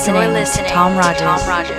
listening, You're listening to Tom to Tom Rogers.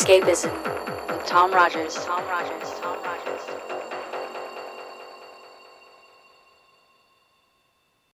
Escapism with Tom Rogers. Tom Rogers.